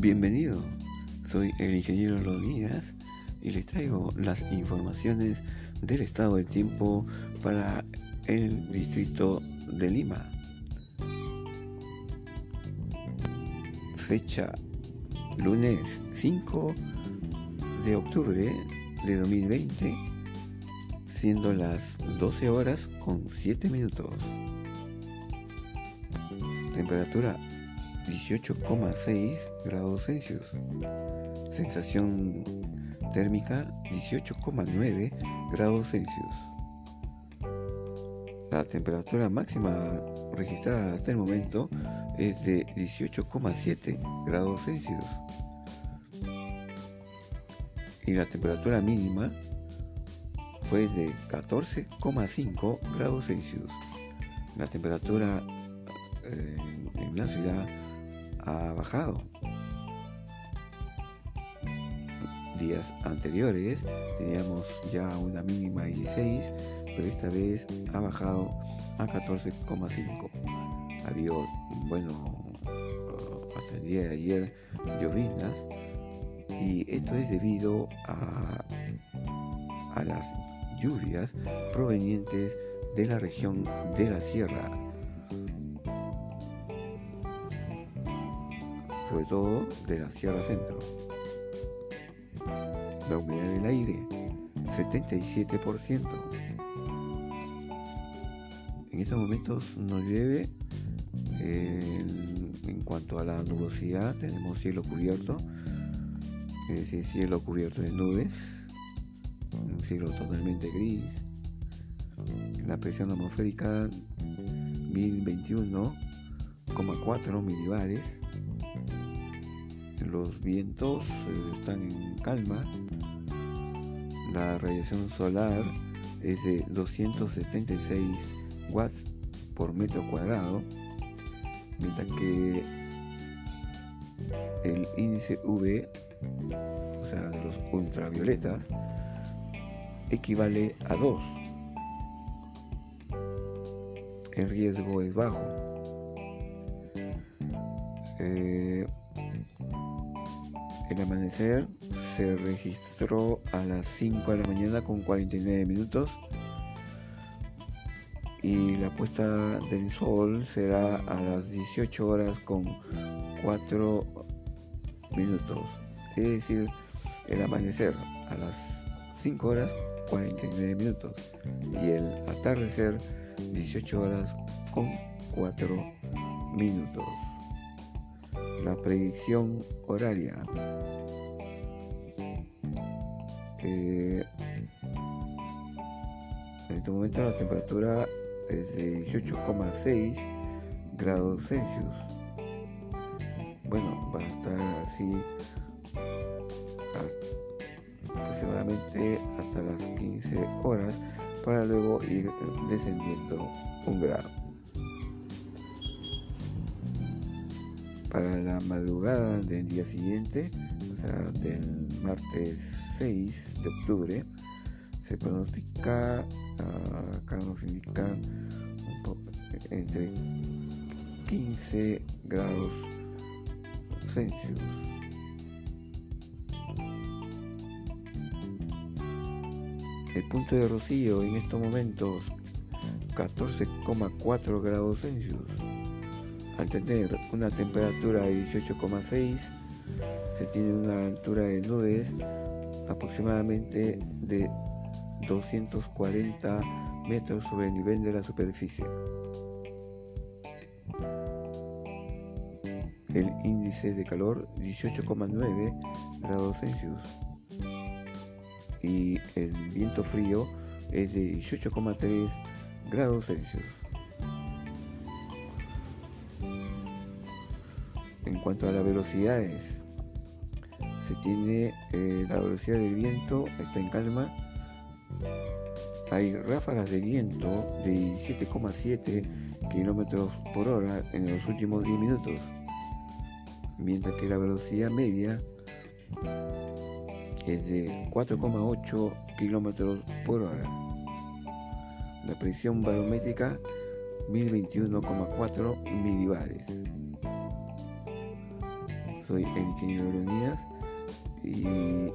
Bienvenido, soy el ingeniero Díaz y les traigo las informaciones del estado del tiempo para el distrito de Lima. Fecha lunes 5 de octubre de 2020, siendo las 12 horas con 7 minutos. Temperatura 18,6 grados Celsius. Sensación térmica 18,9 grados Celsius. La temperatura máxima registrada hasta el momento es de 18,7 grados Celsius. Y la temperatura mínima fue de 14,5 grados Celsius. La temperatura eh, en la ciudad ha bajado. Días anteriores teníamos ya una mínima de 16, pero esta vez ha bajado a 14,5. Había, bueno, hasta el día de ayer llovinas y esto es debido a las lluvias provenientes de la región de la sierra sobre todo de la Sierra Centro. La humedad del aire, 77%. En estos momentos no llueve. en cuanto a la nubosidad, tenemos cielo cubierto, es decir, cielo cubierto de nubes, un cielo totalmente gris. La presión atmosférica 1021,4 milibares los vientos eh, están en calma, la radiación solar es de 276 watts por metro cuadrado, mientras que el índice V, o sea, de los ultravioletas, equivale a 2. El riesgo es bajo. Eh, el amanecer se registró a las 5 de la mañana con 49 minutos y la puesta del sol será a las 18 horas con 4 minutos. Es decir, el amanecer a las 5 horas 49 minutos y el atardecer 18 horas con 4 minutos la predicción horaria. Eh, en este momento la temperatura es de 18,6 grados Celsius. Bueno, va a estar así aproximadamente hasta las 15 horas para luego ir descendiendo un grado. Para la madrugada del día siguiente, o sea, del martes 6 de octubre, se pronostica, ah, acá nos indica entre 15 grados Celsius. El punto de rocío en estos momentos 14,4 grados Celsius. Al tener una temperatura de 18,6, se tiene una altura de nubes aproximadamente de 240 metros sobre el nivel de la superficie. El índice de calor 18,9 grados Celsius y el viento frío es de 18,3 grados Celsius. En cuanto a las velocidades, se tiene eh, la velocidad del viento, está en calma. Hay ráfagas de viento de 17,7 kilómetros por hora en los últimos 10 minutos, mientras que la velocidad media es de 4,8 kilómetros por hora. La presión barométrica 1021,4 milibares soy el ingeniero y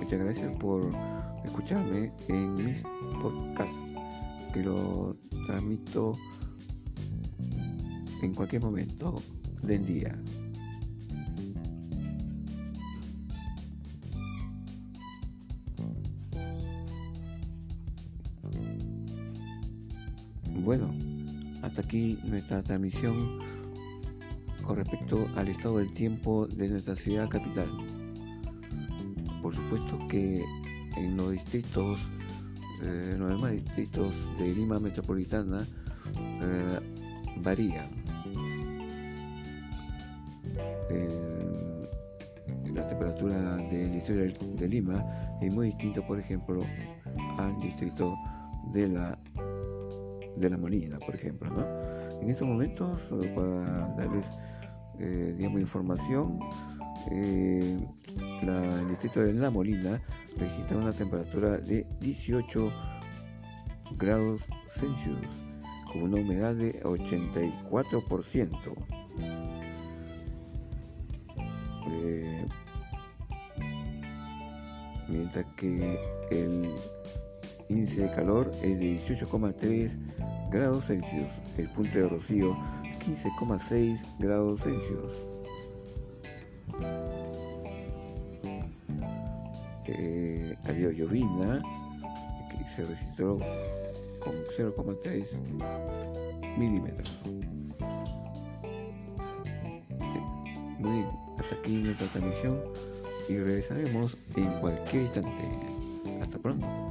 muchas gracias por escucharme en mis podcasts que lo transmito en cualquier momento del día. Bueno, hasta aquí nuestra transmisión con respecto al estado del tiempo de nuestra ciudad capital. Por supuesto que en los distritos, eh, los demás distritos de Lima Metropolitana eh, varían. la temperatura del distrito de Lima es muy distinto, por ejemplo, al distrito de la de la Molina, por ejemplo. En estos momentos, para darles eh, digamos, información, eh, el distrito de La Molina registra una temperatura de 18 grados Celsius con una humedad de 84%. Eh, mientras que el índice de calor es de 18,3 grados Celsius, el punto de rocío 15,6 grados Celsius. Eh, había llovina que se registró con 0,3 milímetros. Eh, muy bien, hasta aquí nuestra transmisión y regresaremos en cualquier instante. Hasta pronto.